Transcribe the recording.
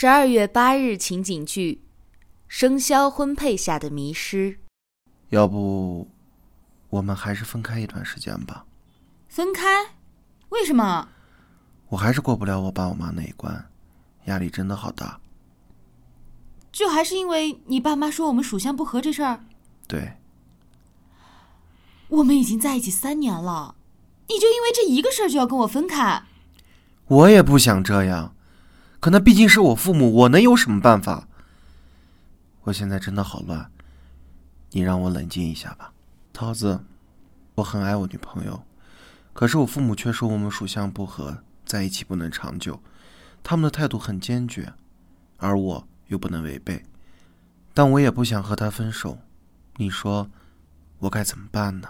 十二月八日情景剧：生肖婚配下的迷失。要不，我们还是分开一段时间吧。分开？为什么？我还是过不了我爸我妈那一关，压力真的好大。就还是因为你爸妈说我们属相不合这事儿？对。我们已经在一起三年了，你就因为这一个事儿就要跟我分开？我也不想这样。可那毕竟是我父母，我能有什么办法？我现在真的好乱，你让我冷静一下吧，桃子。我很爱我女朋友，可是我父母却说我们属相不合，在一起不能长久。他们的态度很坚决，而我又不能违背，但我也不想和他分手。你说我该怎么办呢？